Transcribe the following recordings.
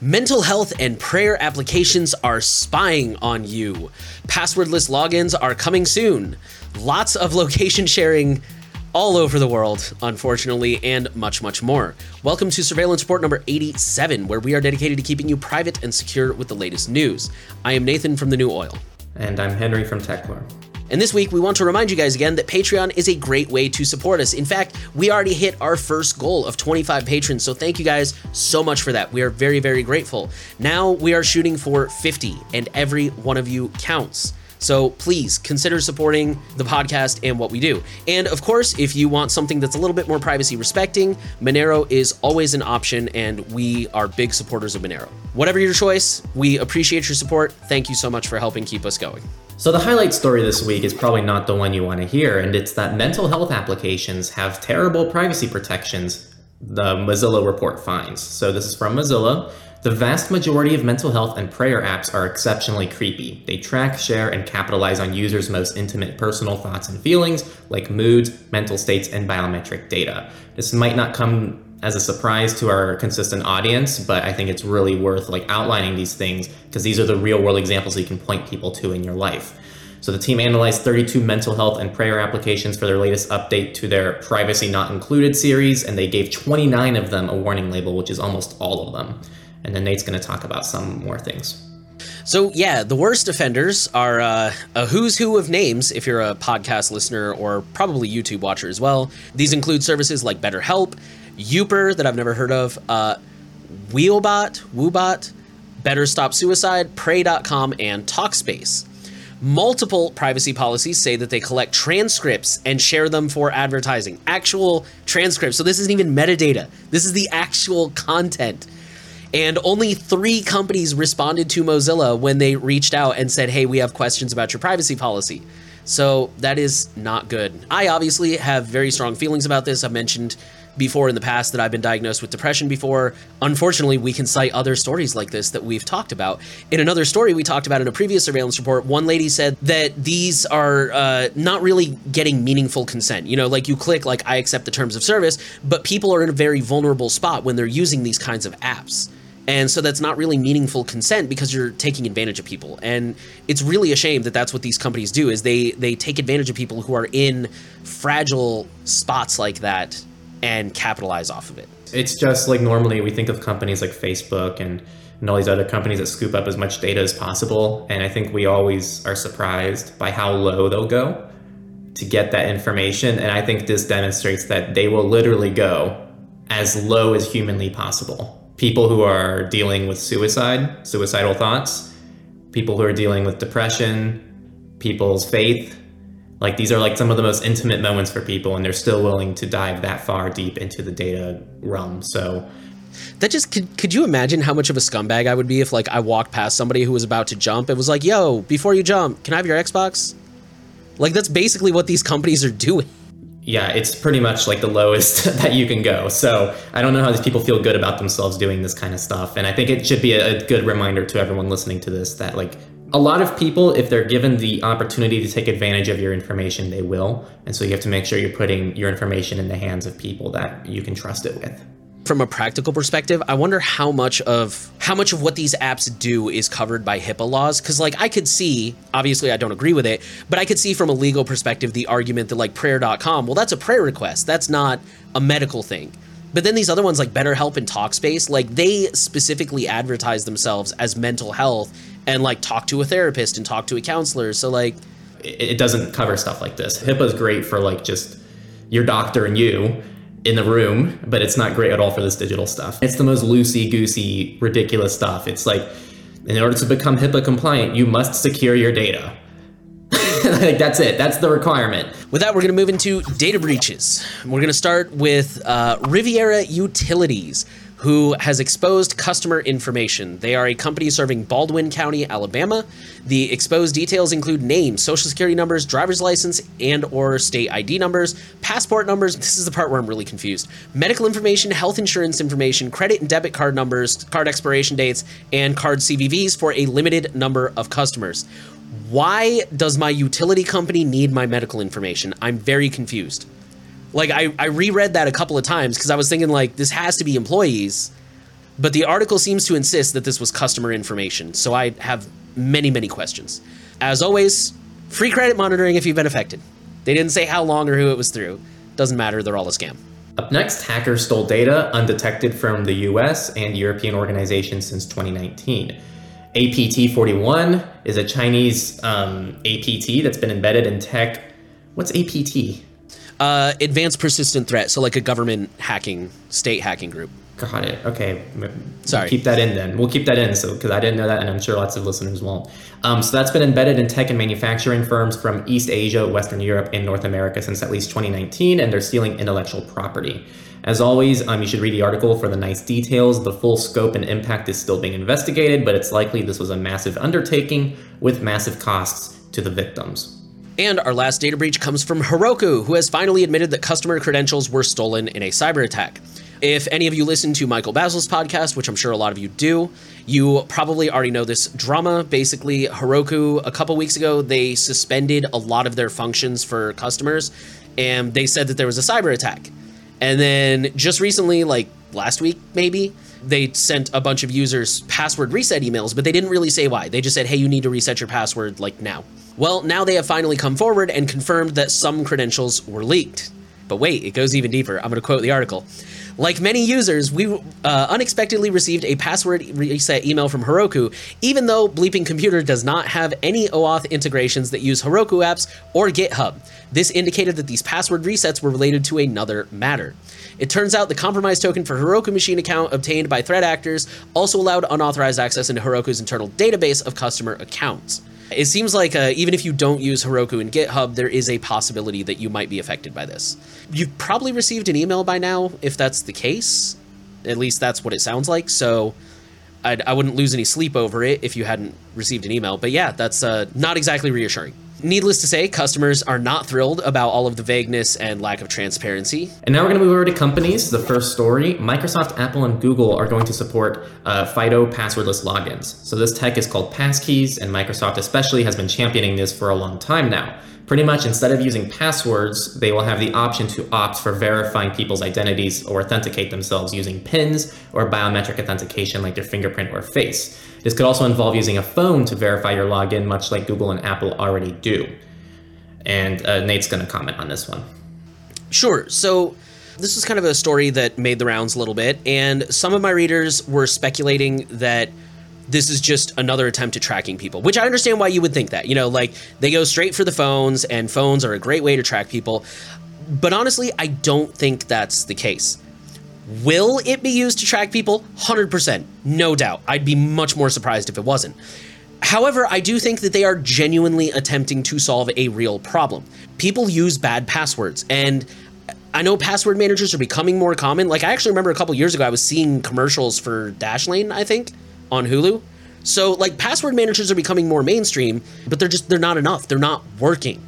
Mental health and prayer applications are spying on you. Passwordless logins are coming soon. Lots of location sharing all over the world, unfortunately, and much, much more. Welcome to Surveillance Report number 87, where we are dedicated to keeping you private and secure with the latest news. I am Nathan from The New Oil. And I'm Henry from Techlore. And this week, we want to remind you guys again that Patreon is a great way to support us. In fact, we already hit our first goal of 25 patrons, so thank you guys so much for that. We are very, very grateful. Now we are shooting for 50, and every one of you counts. So please consider supporting the podcast and what we do. And of course, if you want something that's a little bit more privacy respecting, Monero is always an option, and we are big supporters of Monero. Whatever your choice, we appreciate your support. Thank you so much for helping keep us going. So, the highlight story this week is probably not the one you want to hear, and it's that mental health applications have terrible privacy protections, the Mozilla report finds. So, this is from Mozilla. The vast majority of mental health and prayer apps are exceptionally creepy. They track, share, and capitalize on users' most intimate personal thoughts and feelings, like moods, mental states, and biometric data. This might not come as a surprise to our consistent audience, but I think it's really worth like outlining these things because these are the real world examples you can point people to in your life. So the team analyzed 32 mental health and prayer applications for their latest update to their privacy not included series, and they gave 29 of them a warning label, which is almost all of them. And then Nate's going to talk about some more things. So, yeah, the worst offenders are uh, a who's who of names if you're a podcast listener or probably YouTube watcher as well. These include services like BetterHelp, Youper that I've never heard of, uh, Wheelbot, Woebot, Better Stop Suicide, Pray.com, and Talkspace. Multiple privacy policies say that they collect transcripts and share them for advertising. Actual transcripts. So this isn't even metadata. This is the actual content. And only three companies responded to Mozilla when they reached out and said, hey, we have questions about your privacy policy. So that is not good. I obviously have very strong feelings about this. I've mentioned before in the past that I've been diagnosed with depression before. Unfortunately, we can cite other stories like this that we've talked about. In another story we talked about in a previous surveillance report, one lady said that these are uh, not really getting meaningful consent. You know, like you click like I accept the terms of service, but people are in a very vulnerable spot when they're using these kinds of apps. And so that's not really meaningful consent because you're taking advantage of people. And it's really a shame that that's what these companies do is they they take advantage of people who are in fragile spots like that and capitalize off of it. It's just like normally we think of companies like Facebook and and all these other companies that scoop up as much data as possible. And I think we always are surprised by how low they'll go to get that information. And I think this demonstrates that they will literally go as low as humanly possible people who are dealing with suicide, suicidal thoughts, people who are dealing with depression, people's faith. Like these are like some of the most intimate moments for people, and they're still willing to dive that far deep into the data realm. So that just could, could you imagine how much of a scumbag I would be if like I walked past somebody who was about to jump? It was like, yo, before you jump, can I have your Xbox? Like that's basically what these companies are doing yeah, it's pretty much like the lowest that you can go. So I don't know how these people feel good about themselves doing this kind of stuff. And I think it should be a, good reminder to everyone listening to this that like a lot of people, if they're given the opportunity to take advantage of your information, they will. And so you have to make sure you're putting your information in the hands of people that you can trust it with from a practical perspective, I wonder how much of how much of what these apps do is covered by HIPAA laws. Because like I could see, obviously I don't agree with it, but I could see from a legal perspective the argument that like prayer.com, well, that's a prayer request. That's not a medical thing. But then these other ones like BetterHelp and Talkspace, like they specifically advertise themselves as mental health and like talk to a therapist and talk to a counselor. So like it doesn't cover stuff like this. HIPAA is great for like just your doctor and you in the room, but it's not great at all for this digital stuff. It's the most loosey goosey, ridiculous stuff. It's like, in order to become HIPAA compliant, you must secure your data. like that's it. That's the requirement. With that, we're going to move into data breaches. We're going to start with uh, Riviera Utilities who has exposed customer information. They are a company serving Baldwin County, Alabama. The exposed details include names, social security numbers, driver's license and or state ID numbers, passport numbers, this is the part where I'm really confused. Medical information, health insurance information, credit and debit card numbers, card expiration dates, and card CVVs for a limited number of customers. Why does my utility company need my medical information? I'm very confused. Like I, I reread that a couple of times because I was thinking like this has to be employees, But the article seems to insist that this was customer information, so I have many, many questions. As always, free credit monitoring if you've been affected. They didn't say how long or who it was through. Doesn't matter, they're all a scam. Up next, hackers stole data undetected from the US and European organizations since 2019. APT 41 is a Chinese um, APT that's been embedded in tech. What's APT? Uh, advanced persistent threat, so like a government hacking, state hacking group. Got it. Okay. Sorry. Keep that in then. We'll keep that in, so because I didn't know that, and I'm sure lots of listeners won't. Um, so that's been embedded in tech and manufacturing firms from East Asia, Western Europe, and North America since at least 2019, and they're stealing intellectual property. As always, um, you should read the article for the nice details. The full scope and impact is still being investigated, but it's likely this was a massive undertaking with massive costs to the victims. And our last data breach comes from Heroku, who has finally admitted that customer credentials were stolen in a cyber attack. If any of you listen to Michael Bazzell's podcast, which I'm sure a lot of you do, you probably already know this drama. Basically, Heroku, a couple weeks ago, they suspended a lot of their functions for customers, and they said that there was a cyber attack. And then just recently, like last week maybe, they sent a bunch of users password reset emails, but they didn't really say why. They just said, hey, you need to reset your password like now. Well, now they have finally come forward and confirmed that some credentials were leaked. But wait, it goes even deeper. I'm going to quote the article. Like many users, we uh, unexpectedly received a password reset email from Heroku, even though Bleeping Computer does not have any OAuth integrations that use Heroku apps or GitHub. This indicated that these password resets were related to another matter. It turns out the compromise token for Heroku machine account obtained by threat actors also allowed unauthorized access into Heroku's internal database of customer accounts. It seems like uh, even if you don't use Heroku and GitHub, there is a possibility that you might be affected by this. You've probably received an email by now, if that's the case. At least that's what it sounds like. So I'd, I would not lose any sleep over it if you hadn't received an email. But yeah, that's uh, not exactly reassuring. Needless to say, customers are not thrilled about all of the vagueness and lack of transparency. And now we're going to move over to companies. The first story Microsoft, Apple, and Google are going to support uh, FIDO passwordless logins. So, this tech is called Passkeys, and Microsoft especially has been championing this for a long time now pretty much instead of using passwords, they will have the option to opt for verifying people's identities or authenticate themselves using PINs or biometric authentication like their fingerprint or face. This could also involve using a phone to verify your login, much like Google and Apple already do. And uh, Nate's going to comment on this one. Sure. So, this is kind of a story that made the rounds a little bit, and some of my readers were speculating that this is just another attempt at tracking people, which I understand why you would think that. You know, like they go straight for the phones, and phones are a great way to track people. But honestly, I don't think that's the case. Will it be used to track people? 100%. No doubt. I'd be much more surprised if it wasn't. However, I do think that they are genuinely attempting to solve a real problem. People use bad passwords, and I know password managers are becoming more common. Like, I actually remember a couple years ago, I was seeing commercials for Dashlane, I think on Hulu. So like password managers are becoming more mainstream, but they're just they're not enough. They're not working.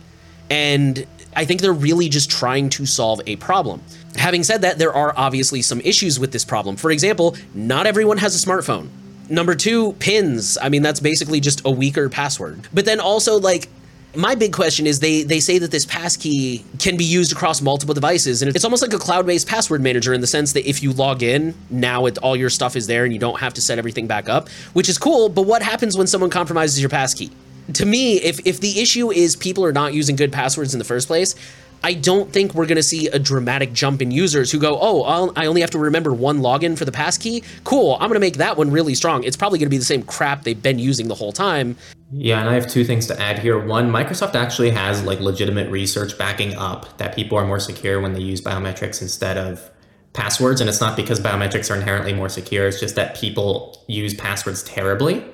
And I think they're really just trying to solve a problem. Having said that, there are obviously some issues with this problem. For example, not everyone has a smartphone. Number two, pins. I mean, that's basically just a weaker password. But then also, like, my big question is they they say that this passkey can be used across multiple devices and it's almost like a cloud-based password manager in the sense that if you log in now it, all your stuff is there and you don't have to set everything back up which is cool but what happens when someone compromises your passkey to me if if the issue is people are not using good passwords in the first place I don't think we're going to see a dramatic jump in users who go, oh, I'll, i only have to remember one login for the passkey. Cool, I'm going to make that one really strong. It's probably going to be the same crap they've been using the whole time. Yeah, and I have two things to add here. One, Microsoft actually has like legitimate research backing up that people are more secure when they use biometrics instead of passwords. And it's not because biometrics are inherently more secure, it's just that people use passwords terribly.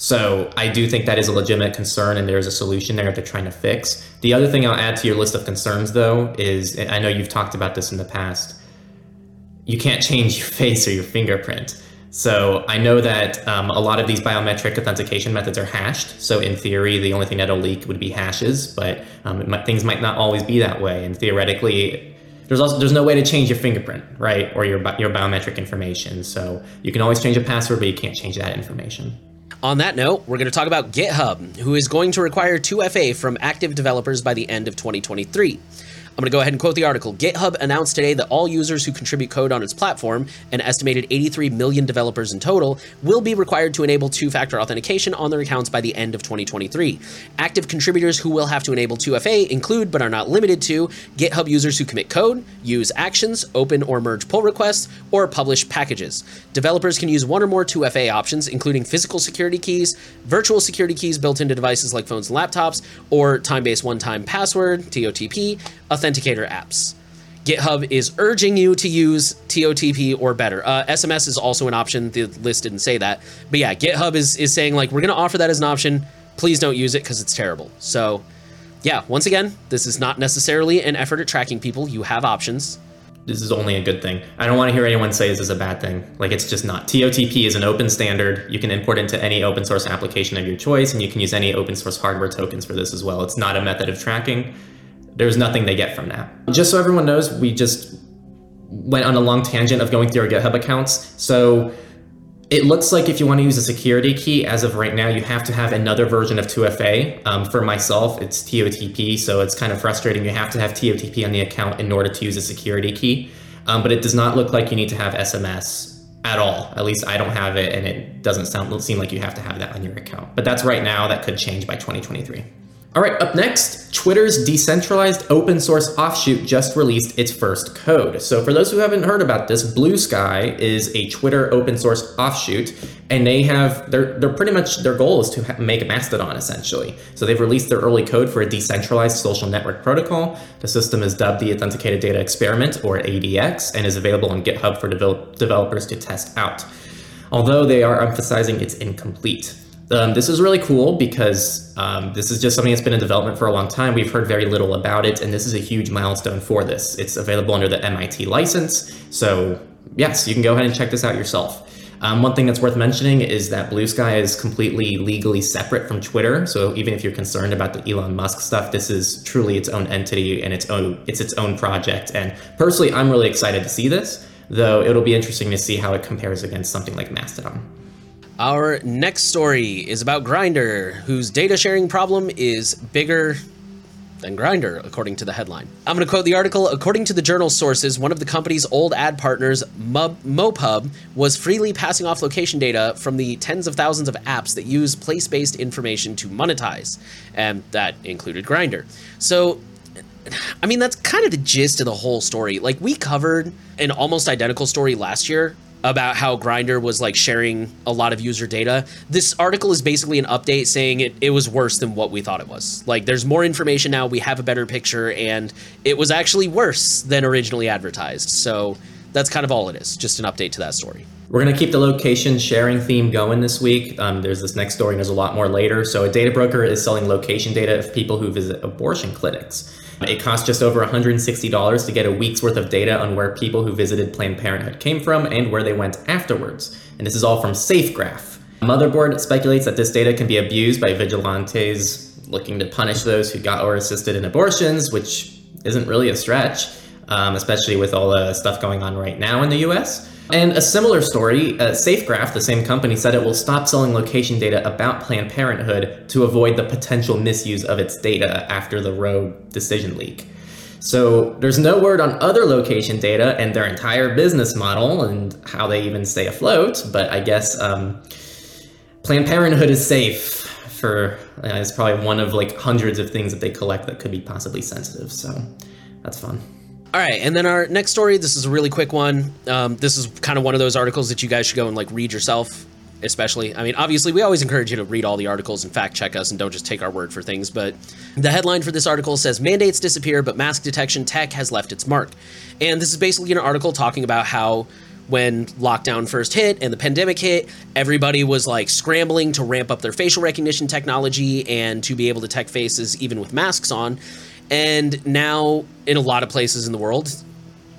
So I do think that is a legitimate concern, and there's a solution there they're trying to fix. The other thing I'll add to your list of concerns, though, is I know you've talked about this in the past. You can't change your face or your fingerprint. So I know that um, a lot of these biometric authentication methods are hashed. So in theory, the only thing that'll leak would be hashes, but um, might, things might not always be that way. And theoretically, there's also there's no way to change your fingerprint, right, or your your biometric information. So you can always change a password, but you can't change that information. On that note, we're going to talk about GitHub, who is going to require 2FA from active developers by the end of 2023. Going to go ahead and quote the article. GitHub announced today that all users who contribute code on its platform, an estimated 83 million developers in total, will be required to enable two factor authentication on their accounts by the end of 2023. Active contributors who will have to enable 2FA include, but are not limited to, GitHub users who commit code, use actions, open or merge pull requests, or publish packages. Developers can use one or more 2FA options, including physical security keys, virtual security keys built into devices like phones and laptops, or time based one time password, TOTP, authenticator apps. GitHub is urging you to use TOTP or better. Uh, SMS is also an option. The list didn't say that. But yeah, GitHub is, is saying, like, we're going to offer that as an option. Please don't use it because it's terrible. So, yeah, once again, this is not necessarily an effort at tracking people. You have options. This is only a good thing. I don't want to hear anyone say this is a bad thing. Like, it's just not. TOTP is an open standard. You can import into any open source application of your choice, and you can use any open source hardware tokens for this as well. It's not a method of tracking there's nothing they get from that. Just so everyone knows, we just went on a long tangent of going through our GitHub accounts. So it looks like if you want to use a security key, as of right now, you have to have another version of 2FA. Um, for myself, it's TOTP, so it's kind of frustrating. You have to have TOTP on the account in order to use a security key. Um, but it does not look like you need to have SMS at all. At least I don't have it, and it doesn't sound seem like you have to have that on your account. But that's right now. That could change by 2023. All right, up next, Twitter's decentralized open source offshoot just released its first code. So, for those who haven't heard about this, Blue Sky is a Twitter open source offshoot, and they have they're they're pretty much their goal is to ha- make Mastodon essentially. So they've released their early code for a decentralized social network protocol. The system is dubbed the Authenticated Data Experiment or ADX, and is available on GitHub for devel- developers to test out. Although they are emphasizing it's incomplete. Um, this is really cool because um, this is just something that's been in development for a long time. We've heard very little about it, and this is a huge milestone for this. It's available under the MIT license, so yes, you can go ahead and check this out yourself. Um, one thing that's worth mentioning is that Blue Sky is completely legally separate from Twitter. So even if you're concerned about the Elon Musk stuff, this is truly its own entity and its own it's its own project. And personally, I'm really excited to see this. Though it'll be interesting to see how it compares against something like Mastodon. Our next story is about Grindr, whose data sharing problem is bigger than Grindr, according to the headline. I'm going to quote the article. According to the journal sources, one of the company's old ad partners, Mopub, was freely passing off location data from the tens of thousands of apps that use place-based information to monetize, and that included Grindr. So I mean, that's kind of the gist of the whole story. Like, we covered an almost identical story last year about how Grindr was like sharing a lot of user data. This article is basically an update saying it, it was worse than what we thought it was. Like there's more information now, we have a better picture, and it was actually worse than originally advertised. So that's kind of all it is, just an update to that story. We're going to keep the location sharing theme going this week. Um, there's this next story, and there's a lot more later. So, a data broker is selling location data of people who visit abortion clinics. It costs just over $160 to get a week's worth of data on where people who visited Planned Parenthood came from and where they went afterwards. And this is all from SafeGraph. Motherboard speculates that this data can be abused by vigilantes looking to punish those who got or assisted in abortions, which isn't really a stretch, um, especially with all the stuff going on right now in the US. And a similar story, uh, SafeGraph, the same company, said it will stop selling location data about Planned Parenthood to avoid the potential misuse of its data after the Roe decision leak. So there's no word on other location data and their entire business model and how they even stay afloat, but I guess um, Planned Parenthood is safe for, uh, it's probably one of like hundreds of things that they collect that could be possibly sensitive, so that's fun. All right, and then our next story. This is a really quick one. Um, this is kind of one of those articles that you guys should go and like read yourself. Especially, I mean, obviously, we always encourage you to read all the articles and fact check us and don't just take our word for things. But the headline for this article says Mandates disappear, but mask detection tech has left its mark. And this is basically an article talking about how when lockdown first hit and the pandemic hit, everybody was like scrambling to ramp up their facial recognition technology and to be able to detect faces even with masks on. And now, in a lot of places in the world,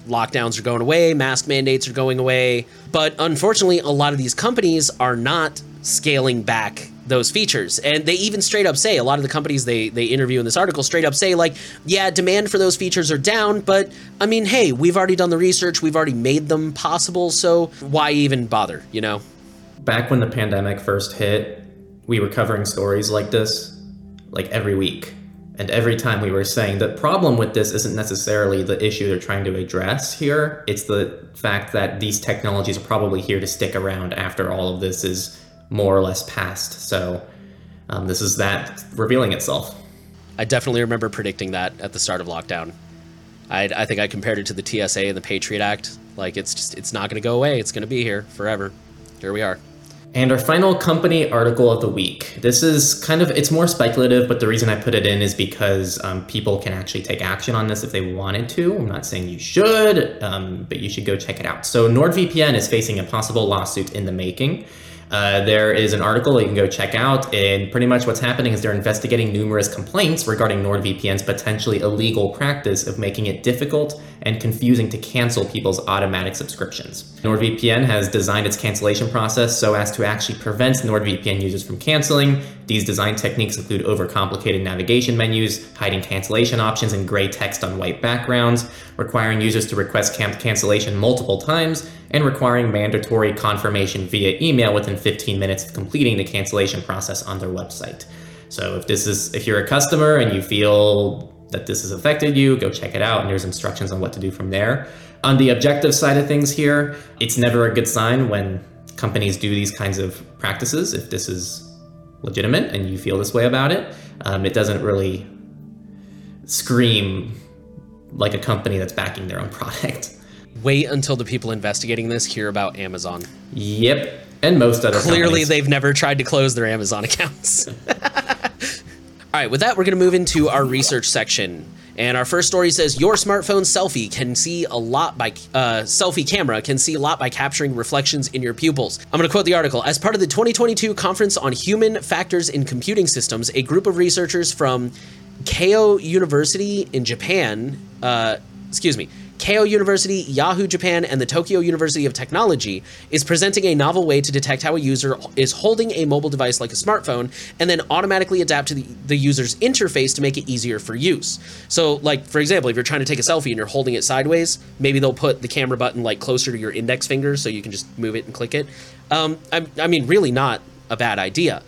lockdowns are going away, mask mandates are going away. But unfortunately, a lot of these companies are not scaling back those features. And they even straight up say, a lot of the companies they, they interview in this article straight up say, like, yeah, demand for those features are down, but I mean, hey, we've already done the research, we've already made them possible, so why even bother, you know? Back when the pandemic first hit, we were covering stories like this like every week And every time we were saying the problem with this isn't necessarily the issue they're trying to address here. It's the fact that these technologies are probably here to stick around after all of this is more or less past. So um, this is that revealing itself. I definitely remember predicting that at the start of lockdown. I, I think I compared it to the TSA and the Patriot Act. Like it's just it's not going to go away. It's going to be here forever. Here we are. And our final company article of the week. This is kind of, it's more speculative, but the reason I put it in is because um, people can actually take action on this if they wanted to. I'm not saying you should, um, but you should go check it out. So NordVPN is facing a possible lawsuit in the making. Uh, there is an article you can go check out, and pretty much what's happening is they're investigating numerous complaints regarding NordVPN's potentially illegal practice of making it difficult and confusing to cancel people's automatic subscriptions. NordVPN has designed its cancellation process so as to actually prevent NordVPN users from canceling. These design techniques include overcomplicated navigation menus, hiding cancellation options in gray text on white backgrounds, requiring users to request cancellation multiple times, and requiring mandatory confirmation via email within 15 minutes of completing the cancellation process on their website. So if this is if you're a customer and you feel that this has affected you, go check it out and there's instructions on what to do from there. On the objective side of things here, it's never a good sign when companies do these kinds of practices if this is legitimate and you feel this way about it. Um, it doesn't really scream like a company that's backing their own product. Wait until the people investigating this hear about Amazon. Yep, and most other Clearly, companies. they've never tried to close their Amazon accounts. All right, with that, we're going to move into our research section. And our first story says your smartphone selfie can see a lot by uh, selfie camera can see a lot by capturing reflections in your pupils. I'm going to quote the article. As part of the 2022 Conference on Human Factors in Computing Systems, a group of researchers from Keio University in Japan, uh, excuse me, Keio University, Yahoo Japan, and the Tokyo University of Technology is presenting a novel way to detect how a user is holding a mobile device like a smartphone and then automatically adapt to the, the user's interface to make it easier for use. So, like, for example, if you're trying to take a selfie and you're holding it sideways, maybe they'll put the camera button like closer to your index finger so you can just move it and click it. Um, I, I mean, really not a bad idea.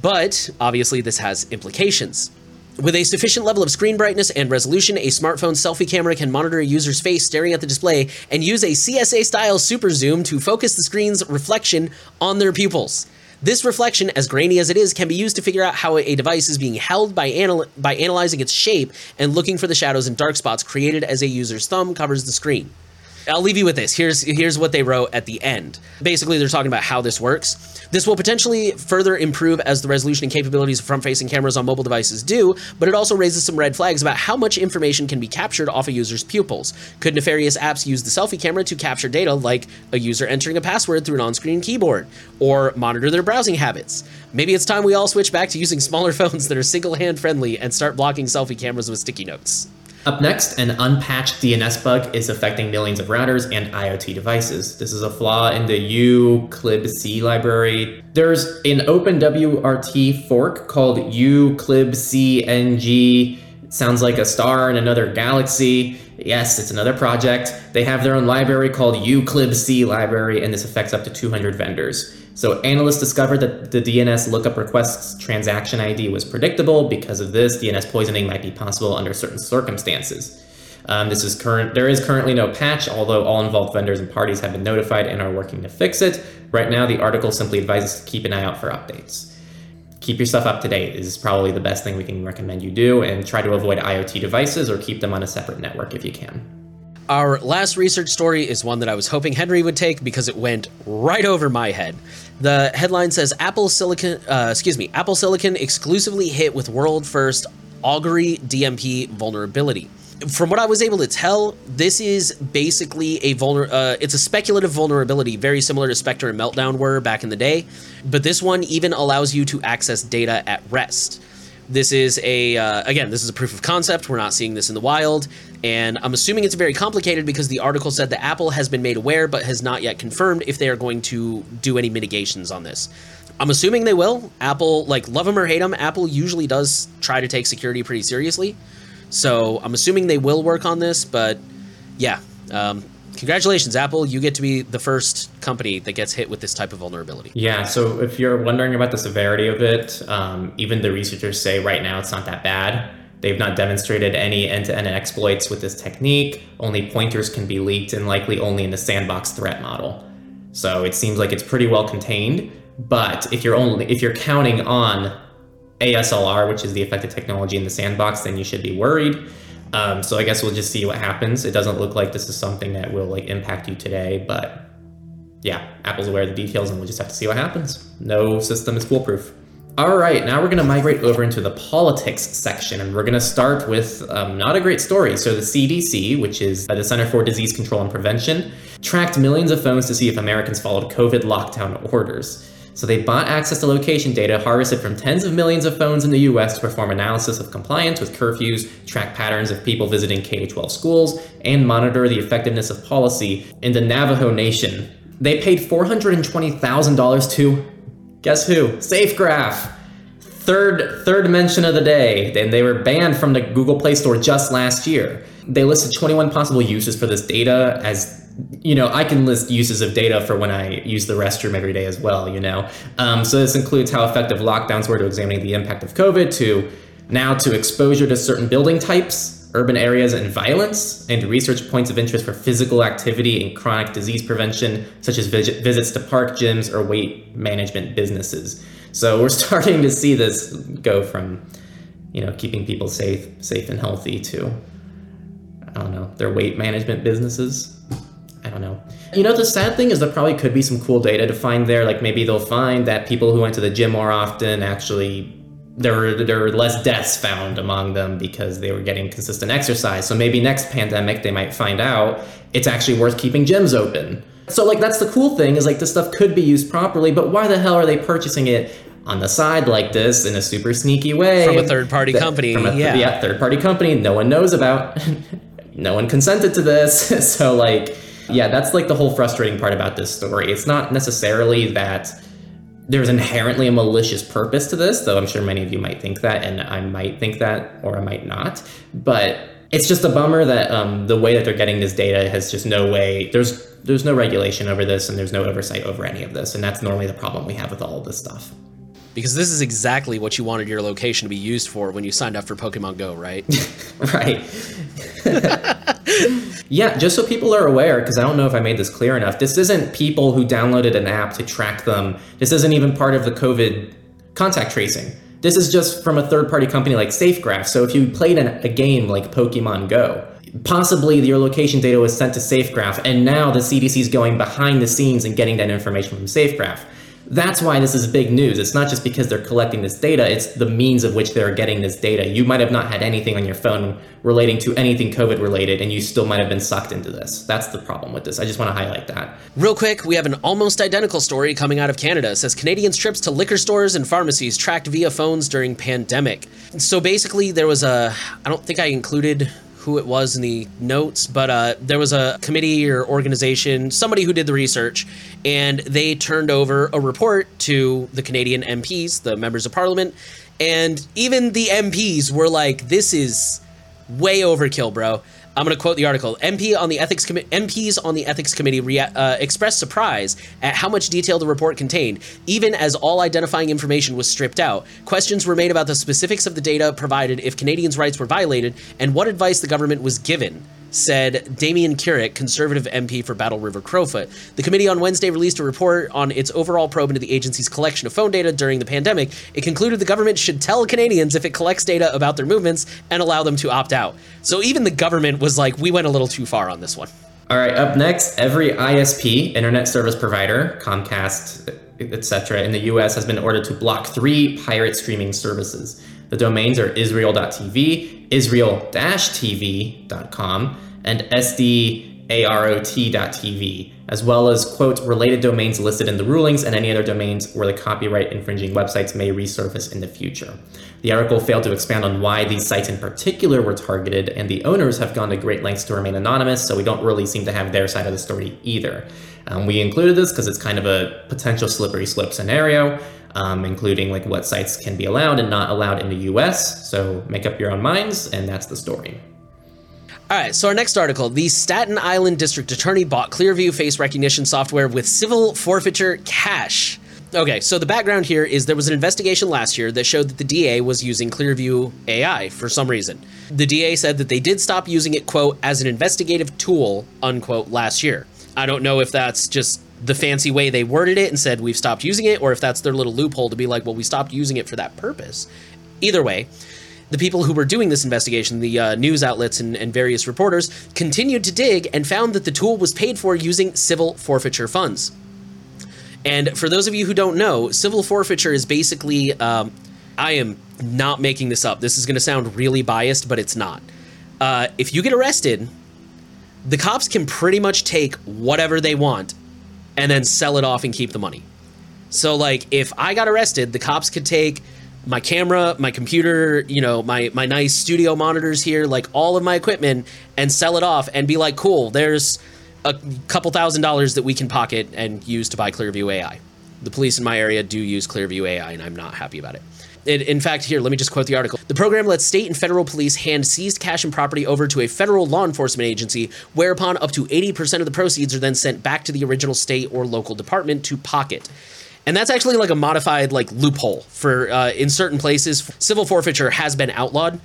But obviously, this has implications. With a sufficient level of screen brightness and resolution, a smartphone selfie camera can monitor a user's face staring at the display and use a CSI style super zoom to focus the screen's reflection on their pupils. This reflection, as grainy as it is, can be used to figure out how a device is being held by, anal- by analyzing its shape and looking for the shadows and dark spots created as a user's thumb covers the screen. I'll leave you with this. Here's here's what they wrote at the end. Basically, they're talking about how this works. This will potentially further improve as the resolution and capabilities of front-facing cameras on mobile devices do, but it also raises some red flags about how much information can be captured off a user's pupils. Could nefarious apps use the selfie camera to capture data like a user entering a password through an on-screen keyboard or monitor their browsing habits? Maybe it's time we all switch back to using smaller phones that are single-hand friendly and start blocking selfie cameras with sticky notes. Up next, an unpatched DNS bug is affecting millions of routers and IoT devices. This is a flaw in the uclibc library. There's an OpenWRT fork called uclibcng. Sounds like a star in another galaxy. Yes, it's another project. They have their own library called uclibc library, and this affects up to 200 vendors. So analysts discovered that the DNS lookup request's transaction ID was predictable. Because of this, DNS poisoning might be possible under certain circumstances. Um, this is current. There is currently no patch, although all involved vendors and parties have been notified and are working to fix it. Right now, the article simply advises to keep an eye out for updates. Keep your stuff up to date is probably the best thing we can recommend you do, and try to avoid IoT devices or keep them on a separate network if you can. Our last research story is one that I was hoping Henry would take because it went right over my head. The headline says Apple Silicon, uh, excuse me, Apple Silicon exclusively hit with world first Augury DMP vulnerability. From what I was able to tell, this is basically a vulner. Uh, it's a speculative vulnerability, very similar to Spectre and Meltdown were back in the day. But this one even allows you to access data at rest. This is a uh, again, this is a proof of concept. We're not seeing this in the wild, and I'm assuming it's very complicated because the article said that Apple has been made aware but has not yet confirmed if they are going to do any mitigations on this. I'm assuming they will. Apple, like love them or hate them, Apple usually does try to take security pretty seriously. So I'm assuming they will work on this, but yeah. Um, congratulations, Apple. You get to be the first company that gets hit with this type of vulnerability. Yeah, so if you're wondering about the severity of it, um, even the researchers say right now it's not that bad. They've not demonstrated any end to end exploits with this technique. Only pointers can be leaked and likely only in the sandbox threat model. So it seems like it's pretty well contained. But if you're only if you're counting on ASLR, which is the affected technology in the sandbox, then you should be worried. Um, so I guess we'll just see what happens. It doesn't look like this is something that will like impact you today, but yeah, Apple's aware of the details, and we'll just have to see what happens. No system is foolproof. All right, now we're going to migrate over into the politics section, and we're going to start with um, not a great story. So, the CDC, which is the Center for Disease Control and Prevention, tracked millions of phones to see if Americans followed COVID lockdown orders. So, they bought access to location data harvested from tens of millions of phones in the US to perform analysis of compliance with curfews, track patterns of people visiting K 12 schools, and monitor the effectiveness of policy in the Navajo Nation. They paid $420,000 to Guess who? SafeGraph. Third third mention of the day, and they were banned from the Google Play Store just last year. They listed 21 possible uses for this data as you know, I can list uses of data for when I use the restroom every day as well, you know. Um, so this includes how effective lockdowns were to examining the impact of COVID, to now to exposure to certain building types, urban areas, and violence, and research points of interest for physical activity and chronic disease prevention, such as visit, visits to park gyms or weight management businesses. So we're starting to see this go from, you know, keeping people safe, safe and healthy to, I don't know, their weight management businesses. I don't know. You know, the sad thing is there probably could be some cool data to find there. Like maybe they'll find that people who went to the gym more often actually there were there were less deaths found among them because they were getting consistent exercise. So maybe next pandemic they might find out it's actually worth keeping gyms open. So like that's the cool thing is like this stuff could be used properly, but why the hell are they purchasing it on the side like this in a super sneaky way from a third party company? From A, yeah, yeah, third party company no one knows about. no one consented to this. so like yeah, that's like the whole frustrating part about this story. It's not necessarily that there's inherently a malicious purpose to this, though I'm sure many of you might think that, and I might think that, or I might not. But it's just a bummer that um, the way that they're getting this data has just no way. There's there's no regulation over this, and there's no oversight over any of this, and that's normally the problem we have with all of this stuff. Because this is exactly what you wanted your location to be used for when you signed up for Pokemon Go, right? right. yeah, just so people are aware, because I don't know if I made this clear enough, this isn't people who downloaded an app to track them. This isn't even part of the COVID contact tracing. This is just from a third party company like SafeGraph. So if you played a game like Pokemon Go, possibly your location data was sent to SafeGraph, and now the CDC is going behind the scenes and getting that information from SafeGraph. That's why this is big news. It's not just because they're collecting this data, it's the means of which they're getting this data. You might have not had anything on your phone relating to anything COVID related, and you still might have been sucked into this. That's the problem with this. I just want to highlight that. Real quick, we have an almost identical story coming out of Canada. It says Canadians' trips to liquor stores and pharmacies tracked via phones during pandemic. So basically, there was a, I don't think I included who it was in the notes, but uh, there was a committee or organization, somebody who did the research, and they turned over a report to the Canadian MPs, the members of parliament, and even the MPs were like, "This is way overkill, bro." I'm going to quote the article. MP on the ethics Com- MPs on the ethics committee rea- uh, expressed surprise at how much detail the report contained, even as all identifying information was stripped out. Questions were made about the specifics of the data provided, if Canadians' rights were violated, and what advice the government was given said Damien Kurek, conservative MP for Battle River Crowfoot. The committee on Wednesday released a report on its overall probe into the agency's collection of phone data during the pandemic. It concluded the government should tell Canadians if it collects data about their movements and allow them to opt out. So even the government was like, we went a little too far on this one. All right, up next, every ISP, internet service provider, Comcast, etc., in the US has been ordered to block three pirate streaming services. The domains are israel.tv, israel-tv.com, and sdarot.tv, as well as, quote, related domains listed in the rulings and any other domains where the copyright infringing websites may resurface in the future. The article failed to expand on why these sites in particular were targeted, and the owners have gone to great lengths to remain anonymous, so we don't really seem to have their side of the story either. Um, we included this because it's kind of a potential slippery slope scenario um, including like what sites can be allowed and not allowed in the US. So make up your own minds, and that's the story. All right, so our next article the Staten Island District Attorney bought Clearview face recognition software with civil forfeiture cash. Okay, so the background here is there was an investigation last year that showed that the DA was using Clearview AI for some reason. The DA said that they did stop using it, quote, as an investigative tool, unquote, last year. I don't know if that's just the fancy way they worded it and said we've stopped using it, or if that's their little loophole to be like, well, we stopped using it for that purpose. Either way, the people who were doing this investigation, the uh, news outlets and, and various reporters, continued to dig and found that the tool was paid for using civil forfeiture funds. And for those of you who don't know, civil forfeiture is basically, um, I am not making this up. This is going to sound really biased, but it's not. Uh, if you get arrested, the cops can pretty much take whatever they want and then sell it off and keep the money. So, like, if I got arrested, the cops could take my camera, my computer, you know, my my nice studio monitors here, like all of my equipment, and sell it off and be like, cool, there's a couple thousand dollars that we can pocket and use to buy Clearview AI. The police in my area do use Clearview AI, and I'm not happy about it. In fact, here, let me just quote the article. The program lets state and federal police hand seized cash and property over to a federal law enforcement agency, whereupon up to 80% of the proceeds are then sent back to the original state or local department to pocket. And that's actually like a modified like loophole for uh, in certain places civil forfeiture has been outlawed.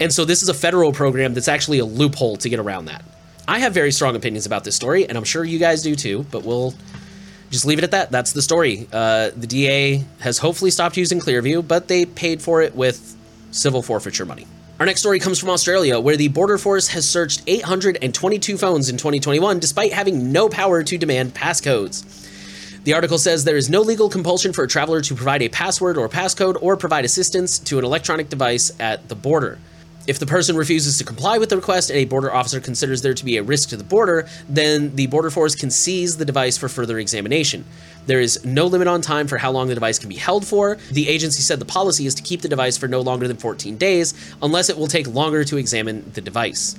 And so this is a federal program that's actually a loophole to get around that. I have very strong opinions about this story, and I'm sure you guys do too, but we'll just leave it at that. That's the story. Uh, the DA has hopefully stopped using Clearview, but they paid for it with civil forfeiture money. Our next story comes from Australia, where the Border Force has searched 822 phones in 2021 despite having no power to demand passcodes. The article says there is no legal compulsion for a traveler to provide a password or passcode or provide assistance to an electronic device at the border. If the person refuses to comply with the request and a border officer considers there to be a risk to the border, then the border force can seize the device for further examination. There is no limit on time for how long the device can be held for. The agency said the policy is to keep the device for no longer than 14 days, unless it will take longer to examine the device.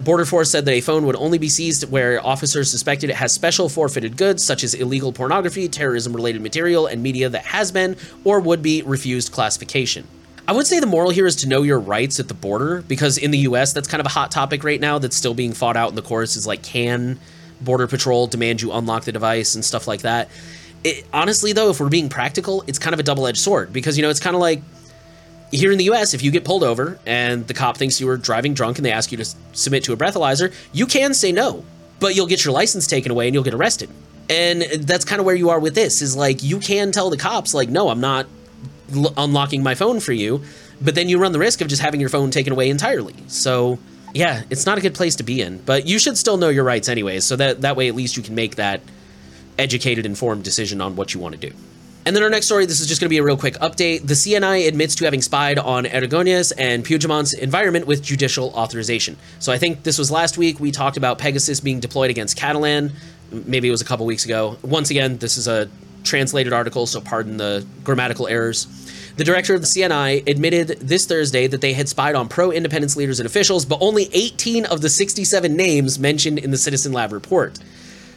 Border Force said that a phone would only be seized where officers suspected it has special forfeited goods, such as illegal pornography, terrorism related material, and media that has been or would be refused classification. I would say the moral here is to know your rights at the border because in the US, that's kind of a hot topic right now that's still being fought out in the courts is like, can Border Patrol demand you unlock the device and stuff like that? It, honestly, though, if we're being practical, it's kind of a double edged sword because, you know, it's kind of like here in the US, if you get pulled over and the cop thinks you were driving drunk and they ask you to submit to a breathalyzer, you can say no, but you'll get your license taken away and you'll get arrested. And that's kind of where you are with this is like, you can tell the cops, like, no, I'm not l- unlocking my phone for you, but then you run the risk of just having your phone taken away entirely. So, yeah, it's not a good place to be in, but you should still know your rights anyways, so that that way at least you can make that educated informed decision on what you want to do. And then our next story, this is just going to be a real quick update. The CNI admits to having spied on Aragonés and Puigdemont's environment with judicial authorization. So I think this was last week. We talked about Pegasus being deployed against Catalan. Maybe it was a couple weeks ago. Once again, this is a translated article, so pardon the grammatical errors. The director of the CNI admitted this Thursday that they had spied on pro independence leaders and officials, but only 18 of the 67 names mentioned in the Citizen Lab report.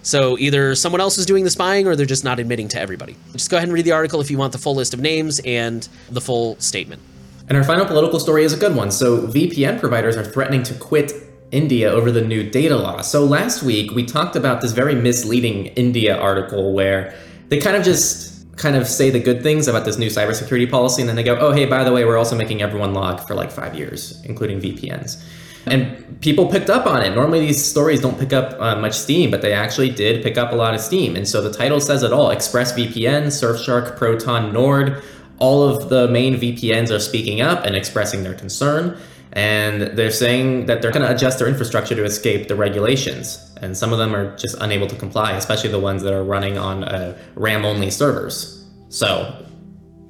So either someone else is doing the spying or they're just not admitting to everybody. Just go ahead and read the article if you want the full list of names and the full statement. And our final political story is a good one. So VPN providers are threatening to quit India over the new data law. So last week we talked about this very misleading India article where they kind of just kind of say the good things about this new cybersecurity policy and then they go, "Oh, hey, by the way, we're also making everyone log for like 5 years, including VPNs." And people picked up on it. Normally, these stories don't pick up uh, much steam, but they actually did pick up a lot of steam. And so the title says it all ExpressVPN, Surfshark, Proton, Nord, all of the main VPNs are speaking up and expressing their concern. And they're saying that they're going to adjust their infrastructure to escape the regulations. And some of them are just unable to comply, especially the ones that are running on uh, RAM only servers. So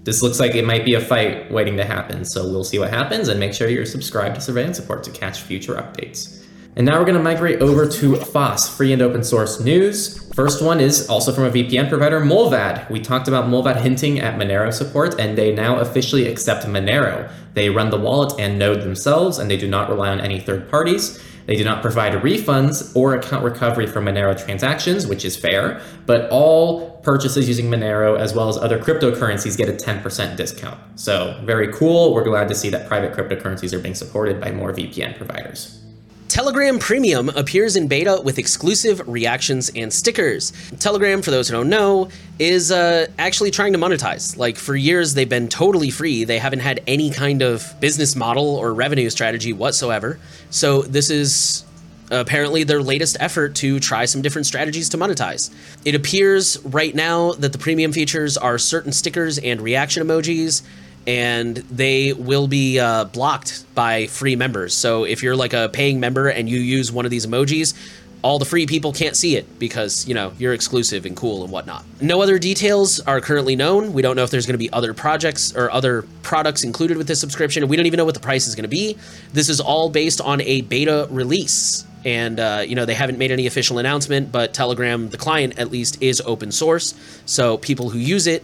this looks like it might be a fight waiting to happen, so we'll see what happens and make sure you're subscribed to Surveillance Report to catch future updates. And now we're going to migrate over to FOSS, free and open source news. First one is also from a VPN provider, Mullvad. We talked about Mullvad hinting at Monero support, and they now officially accept Monero. They run the wallet and node themselves, and they do not rely on any third parties. They do not provide refunds or account recovery for Monero transactions, which is fair, but all purchases using Monero as well as other cryptocurrencies get a 10% discount. So, very cool. We're glad to see that private cryptocurrencies are being supported by more VPN providers. Telegram Premium appears in beta with exclusive reactions and stickers. Telegram, for those who don't know, is uh, actually trying to monetize. Like, for years, they've been totally free. They haven't had any kind of business model or revenue strategy whatsoever. So, this is apparently their latest effort to try some different strategies to monetize. It appears right now that the premium features are certain stickers and reaction emojis, and they will be uh, blocked by free members. So if you're like a paying member and you use one of these emojis, all the free people can't see it because you know you're exclusive and cool and whatnot. No other details are currently known. We don't know if there's going to be other projects or other products included with this subscription. We don't even know what the price is going to be. This is all based on a beta release and uh, you know they haven't made any official announcement but telegram the client at least is open source so people who use it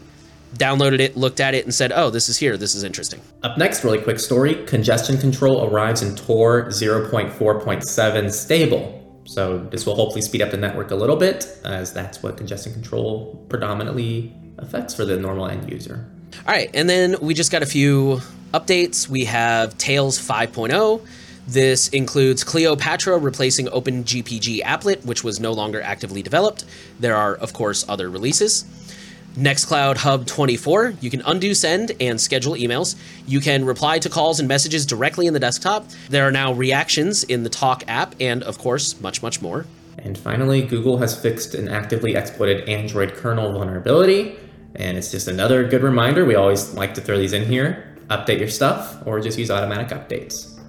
downloaded it, looked at it, and said, oh, this is here. This is interesting. Up next, really quick story congestion control arrives in Tor 0.4.7 stable. So this will hopefully speed up the network a little bit, as that's what congestion control predominantly affects for the normal end user. All right, and then we just got a few updates. We have Tails 5.0. This includes Kleopatra replacing OpenGPG applet, which was no longer actively developed. There are, of course, other releases. Nextcloud Hub 24, you can undo send and schedule emails. You can reply to calls and messages directly in the desktop. There are now reactions in the Talk app, and of course, much, much more. And finally, Google has fixed an actively exploited Android kernel vulnerability. And it's just another good reminder. We always like to throw these in here. Update your stuff or just use automatic updates.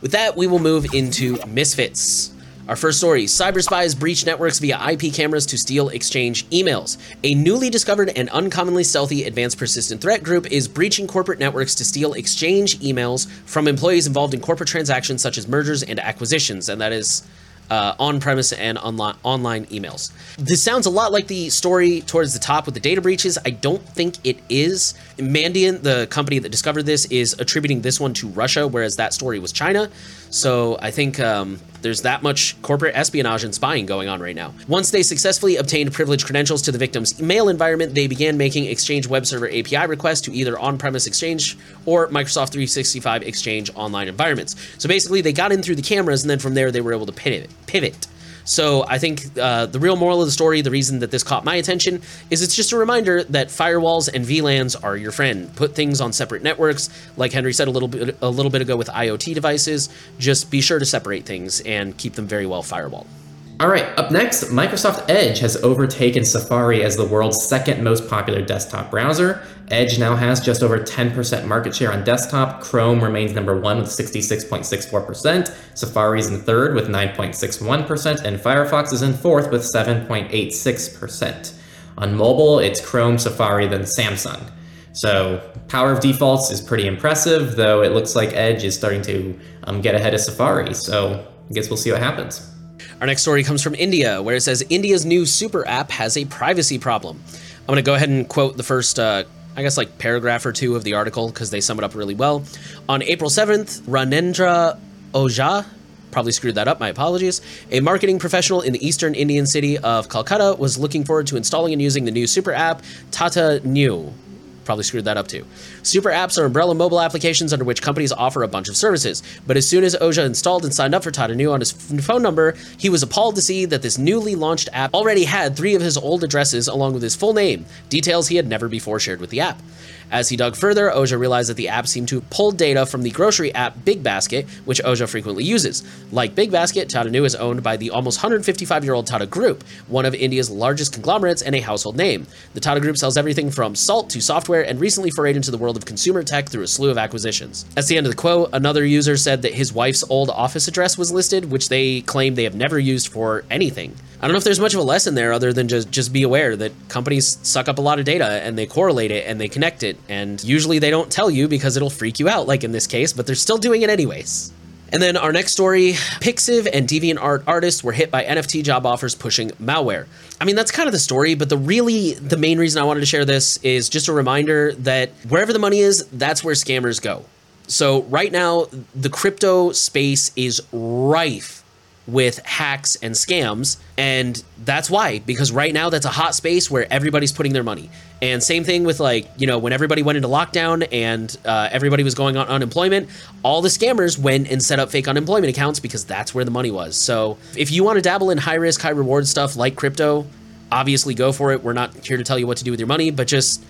With that, we will move into Misfits. Our first story cyber spies breach networks via IP cameras to steal exchange emails. A newly discovered and uncommonly stealthy advanced persistent threat group is breaching corporate networks to steal exchange emails from employees involved in corporate transactions such as mergers and acquisitions, and that is uh, on-premise and online online emails. This sounds a lot like the story towards the top with the data breaches. I don't think it is. Mandiant, the company that discovered this, is attributing this one to Russia, whereas that story was China. So I think um, there's that much corporate espionage and spying going on right now. Once they successfully obtained privileged credentials to the victim's email environment, they began making Exchange web server API requests to either on-premise Exchange or Microsoft 365 Exchange online environments. So basically, they got in through the cameras, and then from there, they were able to pivot. Pivot. So I think uh, the real moral of the story, the reason that this caught my attention, is it's just a reminder that firewalls and VLANs are your friend. Put things on separate networks, like Henry said a little bit a little bit ago with IoT devices. Just be sure to separate things and keep them very well firewalled. All right, up next, Microsoft Edge has overtaken Safari as the world's second most popular desktop browser. Edge now has just over 10% market share on desktop. Chrome remains number one with 66.64%. Safari is in third with 9.61%, and Firefox is in fourth with 7.86%. On mobile, it's Chrome, Safari, then Samsung. So power of defaults is pretty impressive, though it looks like Edge is starting to um, get ahead of Safari. So I guess we'll see what happens. Our next story comes from India, where it says India's new super app has a privacy problem. I'm going to go ahead and quote the first, uh, I guess, like paragraph or two of the article because they sum it up really well. On April 7th, Ranendra Ojha, probably screwed that up, my apologies, a marketing professional in the eastern Indian city of Calcutta was looking forward to installing and using the new super app Tata Neu probably screwed that up too. Super apps are umbrella mobile applications under which companies offer a bunch of services. But as soon as Ojha installed and signed up for Tata Neu on his phone number, he was appalled to see that this newly launched app already had three of his old addresses along with his full name, details he had never before shared with the app. As he dug further, Ojha realized that the app seemed to pull data from the grocery app Big Basket, which Ojha frequently uses. Like Big Basket, Tata Neu is owned by the almost 155 year old Tata Group, one of India's largest conglomerates and a household name. The Tata Group sells everything from salt to software and recently forayed into the world of consumer tech through a slew of acquisitions. At the end of the quote, another user said that his wife's old office address was listed, which they claim they have never used for anything. I don't know if there's much of a lesson there other than just just be aware that companies suck up a lot of data and they correlate it and they connect it and usually they don't tell you because it'll freak you out like in this case, but they're still doing it anyways. And then our next story, Pixiv and DeviantArt artists were hit by NFT job offers pushing malware. I mean, that's kind of the story, but the really the main reason I wanted to share this is just a reminder that wherever the money is, that's where scammers go. So right now, the crypto space is rife with hacks and scams. And that's why, because right now that's a hot space where everybody's putting their money. And same thing with like, you know, when everybody went into lockdown and uh, everybody was going on unemployment, all the scammers went and set up fake unemployment accounts because that's where the money was. So if you want to dabble in high risk, high reward stuff like crypto, obviously go for it. We're not here to tell you what to do with your money, but just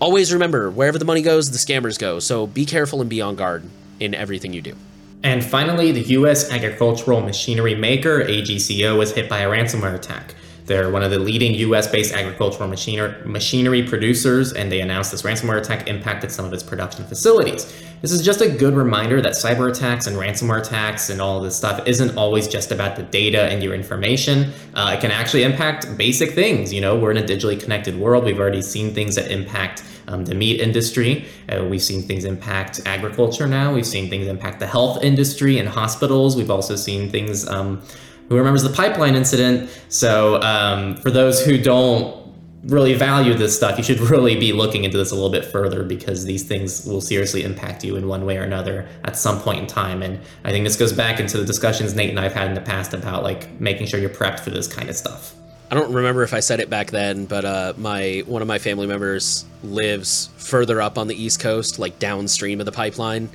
always remember wherever the money goes, the scammers go. So be careful and be on guard in everything you do. And finally, the U.S. agricultural machinery maker, AGCO, was hit by a ransomware attack. They're one of the leading US based agricultural machinery producers, and they announced this ransomware attack impacted some of its production facilities. This is just a good reminder that cyber attacks and ransomware attacks and all this stuff isn't always just about the data and your information. Uh, it can actually impact basic things. You know, we're in a digitally connected world. We've already seen things that impact um, the meat industry. Uh, we've seen things impact agriculture now. We've seen things impact the health industry and hospitals. We've also seen things. Um, who remembers the pipeline incident? So, um, for those who don't really value this stuff, you should really be looking into this a little bit further because these things will seriously impact you in one way or another at some point in time. And I think this goes back into the discussions Nate and I've had in the past about like making sure you're prepped for this kind of stuff. I don't remember if I said it back then, but uh, my one of my family members lives further up on the East Coast, like downstream of the pipeline.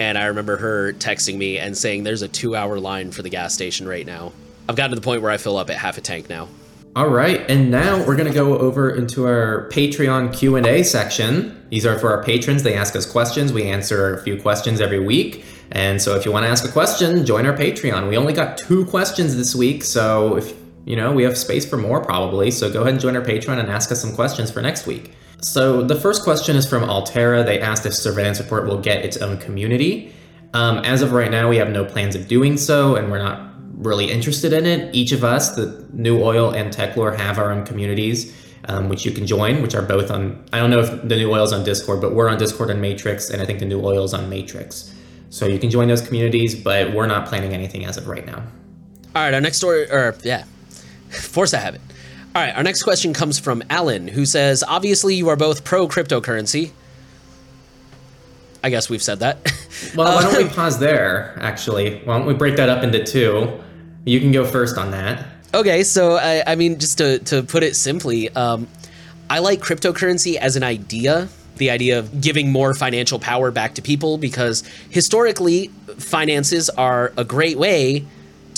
And I remember her texting me and saying, "There's a two-hour line for the gas station right now." I've gotten to the point where I fill up at half a tank now. All right, and now we're gonna go over into our Patreon Q and A section. These are for our patrons. They ask us questions. We answer a few questions every week. And so, if you want to ask a question, join our Patreon. We only got two questions this week, so if you know, we have space for more probably. So go ahead and join our Patreon and ask us some questions for next week. So the first question is from Altera. They asked if Surveillance Report will get its own community. Um, as of right now, we have no plans of doing so, and we're not really interested in it. Each of us, the New Oil and Techlore, have our own communities, um, which you can join, which are both on. I don't know if the New Oil is on Discord, but we're on Discord and Matrix, and I think the New Oil is on Matrix. So you can join those communities, but we're not planning anything as of right now. All right, our next story, or yeah, Force I have it. All right, our next question comes from Alan, who says, Obviously, you are both pro cryptocurrency. I guess we've said that. well, why don't we pause there, actually? Why don't we break that up into two? You can go first on that. Okay, so I, I mean, just to, to put it simply, um, I like cryptocurrency as an idea, the idea of giving more financial power back to people, because historically, finances are a great way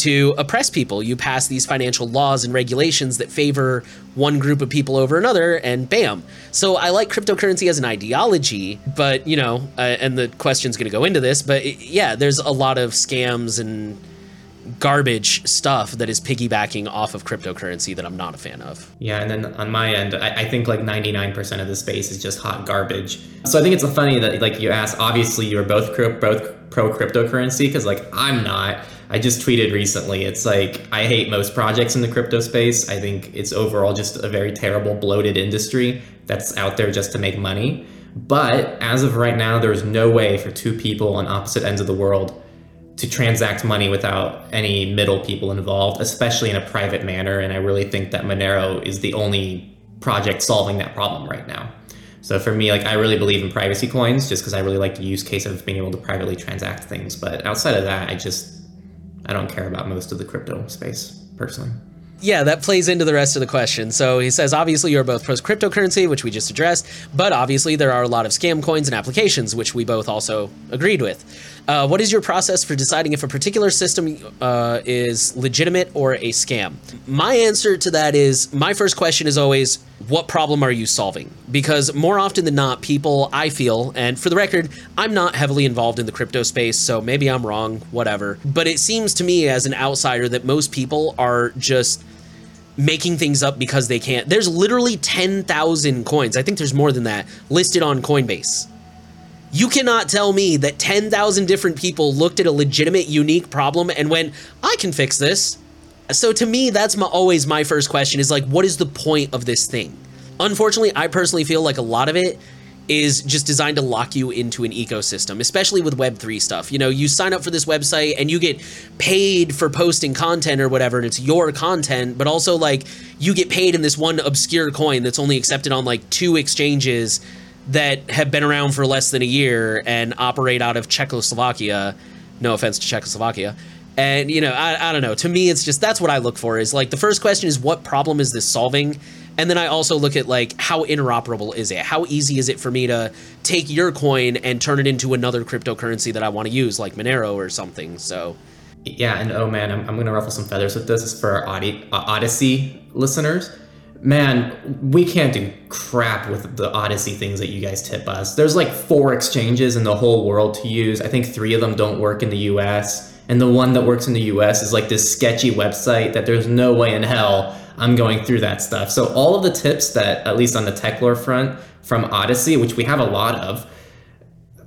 to oppress people. You pass these financial laws and regulations that favor one group of people over another, and bam. So I like cryptocurrency as an ideology, but you know, uh, and the question's going to go into this, but it, yeah, there's a lot of scams and garbage stuff that is piggybacking off of cryptocurrency that I'm not a fan of. Yeah, and then on my end, I, I, think like 99% of the space is just hot garbage. So I think it's funny that like you asked, obviously you're both both pro cryptocurrency because like I'm not. I just tweeted recently. It's like I hate most projects in the crypto space. I think it's overall just a very terrible, bloated industry that's out there just to make money. But as of right now, there's no way for two people on opposite ends of the world to transact money without any middle people involved, especially in a private manner. And I really think that Monero is the only project solving that problem right now. So for me, like I really believe in privacy coins just because I really like the use case of being able to privately transact things. But outside of that, I just I don't care about most of the crypto space personally yeah, that plays into the rest of the question. So he says, obviously, you're both pro cryptocurrency, which we just addressed, but obviously, there are a lot of scam coins and applications, which we both also agreed with. Uh, what is your process for deciding if a particular system uh, is legitimate or a scam? My answer to that is my first question is always, what problem are you solving? Because more often than not, people, I feel, and for the record, I'm not heavily involved in the crypto space, so maybe I'm wrong, whatever. But it seems to me as an outsider that most people are just making things up because they can't. There's literally 10,000 coins. I think there's more than that listed on Coinbase. You cannot tell me that 10,000 different people looked at a legitimate, unique problem and went, I can fix this. So to me, that's my, always my first question is like, what is the point of this thing? Unfortunately, I personally feel like a lot of it is just designed to lock you into an ecosystem, especially with Web3 stuff. You know, you sign up for this website and you get paid for posting content or whatever, and it's your content, but also like you get paid in this one obscure coin that's only accepted on like two exchanges that have been around for less than a year and operate out of Czechoslovakia. No offense to Czechoslovakia. And you know, I, I don't know. To me, it's just that's what I look for. Is like the first question is what problem is this solving, and then I also look at like how interoperable is it? How easy is it for me to take your coin and turn it into another cryptocurrency that I want to use, like Monero or something? So. Yeah, and oh man, I'm, I'm gonna ruffle some feathers with this. For our Odysee, uh, Odysee listeners. Man, we can't do crap with the Odysee things that you guys tip us. There's like four exchanges in the whole world to use. I think three of them don't work in the US and the one that works in the US is like this sketchy website that there's no way in hell I'm going through that stuff. So all of the tips that at least on the Techlore front from Odysee, which we have a lot of,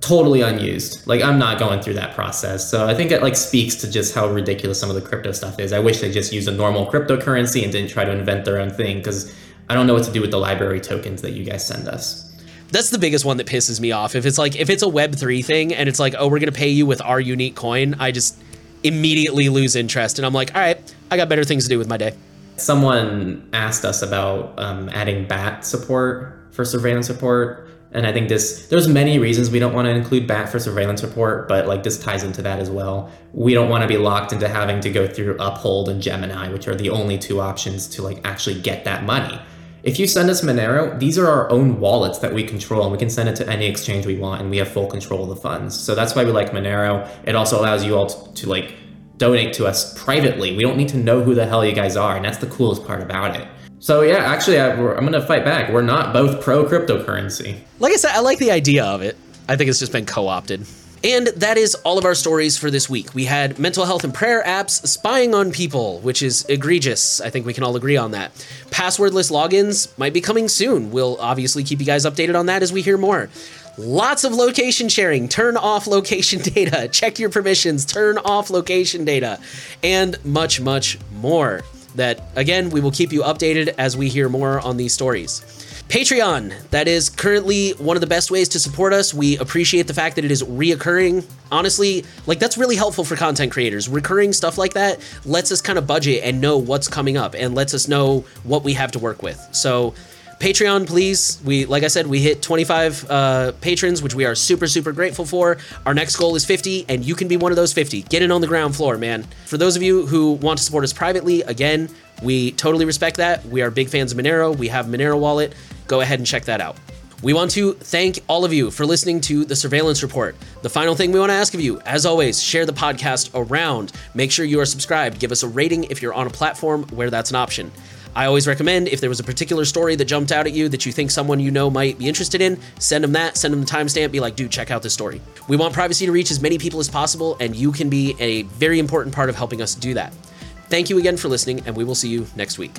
totally unused. Like I'm not going through that process. So I think it like speaks to just how ridiculous some of the crypto stuff is. I wish they just used a normal cryptocurrency and didn't try to invent their own thing because I don't know what to do with the LBRY tokens that you guys send us. That's the biggest one that pisses me off. If it's like if it's a web3 thing and it's like, "Oh, we're going to pay you with our unique coin." I just immediately lose interest. And I'm like, all right, I got better things to do with my day. Someone asked us about um, adding BAT support for surveillance report. And I think this, there's many reasons we don't want to include BAT for surveillance report, but like this ties into that as well. We don't want to be locked into having to go through Uphold and Gemini, which are the only two options to like actually get that money. If you send us Monero, these are our own wallets that we control, and we can send it to any exchange we want, and we have full control of the funds. So that's why we like Monero. It also allows you all to, to like donate to us privately. We don't need to know who the hell you guys are, and that's the coolest part about it. So yeah, actually, I, am gonna fight back. We're not both pro cryptocurrency. Like I said, I like the idea of it. I think it's just been co-opted. And that is all of our stories for this week. We had mental health and prayer apps spying on people, which is egregious. I think we can all agree on that. Passwordless logins might be coming soon. We'll obviously keep you guys updated on that as we hear more. Lots of location sharing. Turn off location data. Check your permissions. Turn off location data. And much, much more. That, again, we will keep you updated as we hear more on these stories. Patreon, that is currently one of the best ways to support us. We appreciate the fact that it is reoccurring. Honestly, like that's really helpful for content creators. Recurring stuff like that lets us kind of budget and know what's coming up and lets us know what we have to work with. So, Patreon, please. We, like I said, we hit 25 uh, patrons, which we are super, super grateful for. Our next goal is 50, and you can be one of those 50. Get in on the ground floor, man. For those of you who want to support us privately, again, we totally respect that. We are big fans of Monero. We have Monero Wallet go ahead and check that out. We want to thank all of you for listening to the Surveillance Report. The final thing we want to ask of you, as always, share the podcast around. Make sure you are subscribed. Give us a rating if you're on a platform where that's an option. I always recommend if there was a particular story that jumped out at you that you think someone you know might be interested in, send them that, send them the timestamp, be like, dude, check out this story. We want privacy to reach as many people as possible, and you can be a very important part of helping us do that. Thank you again for listening, and we will see you next week.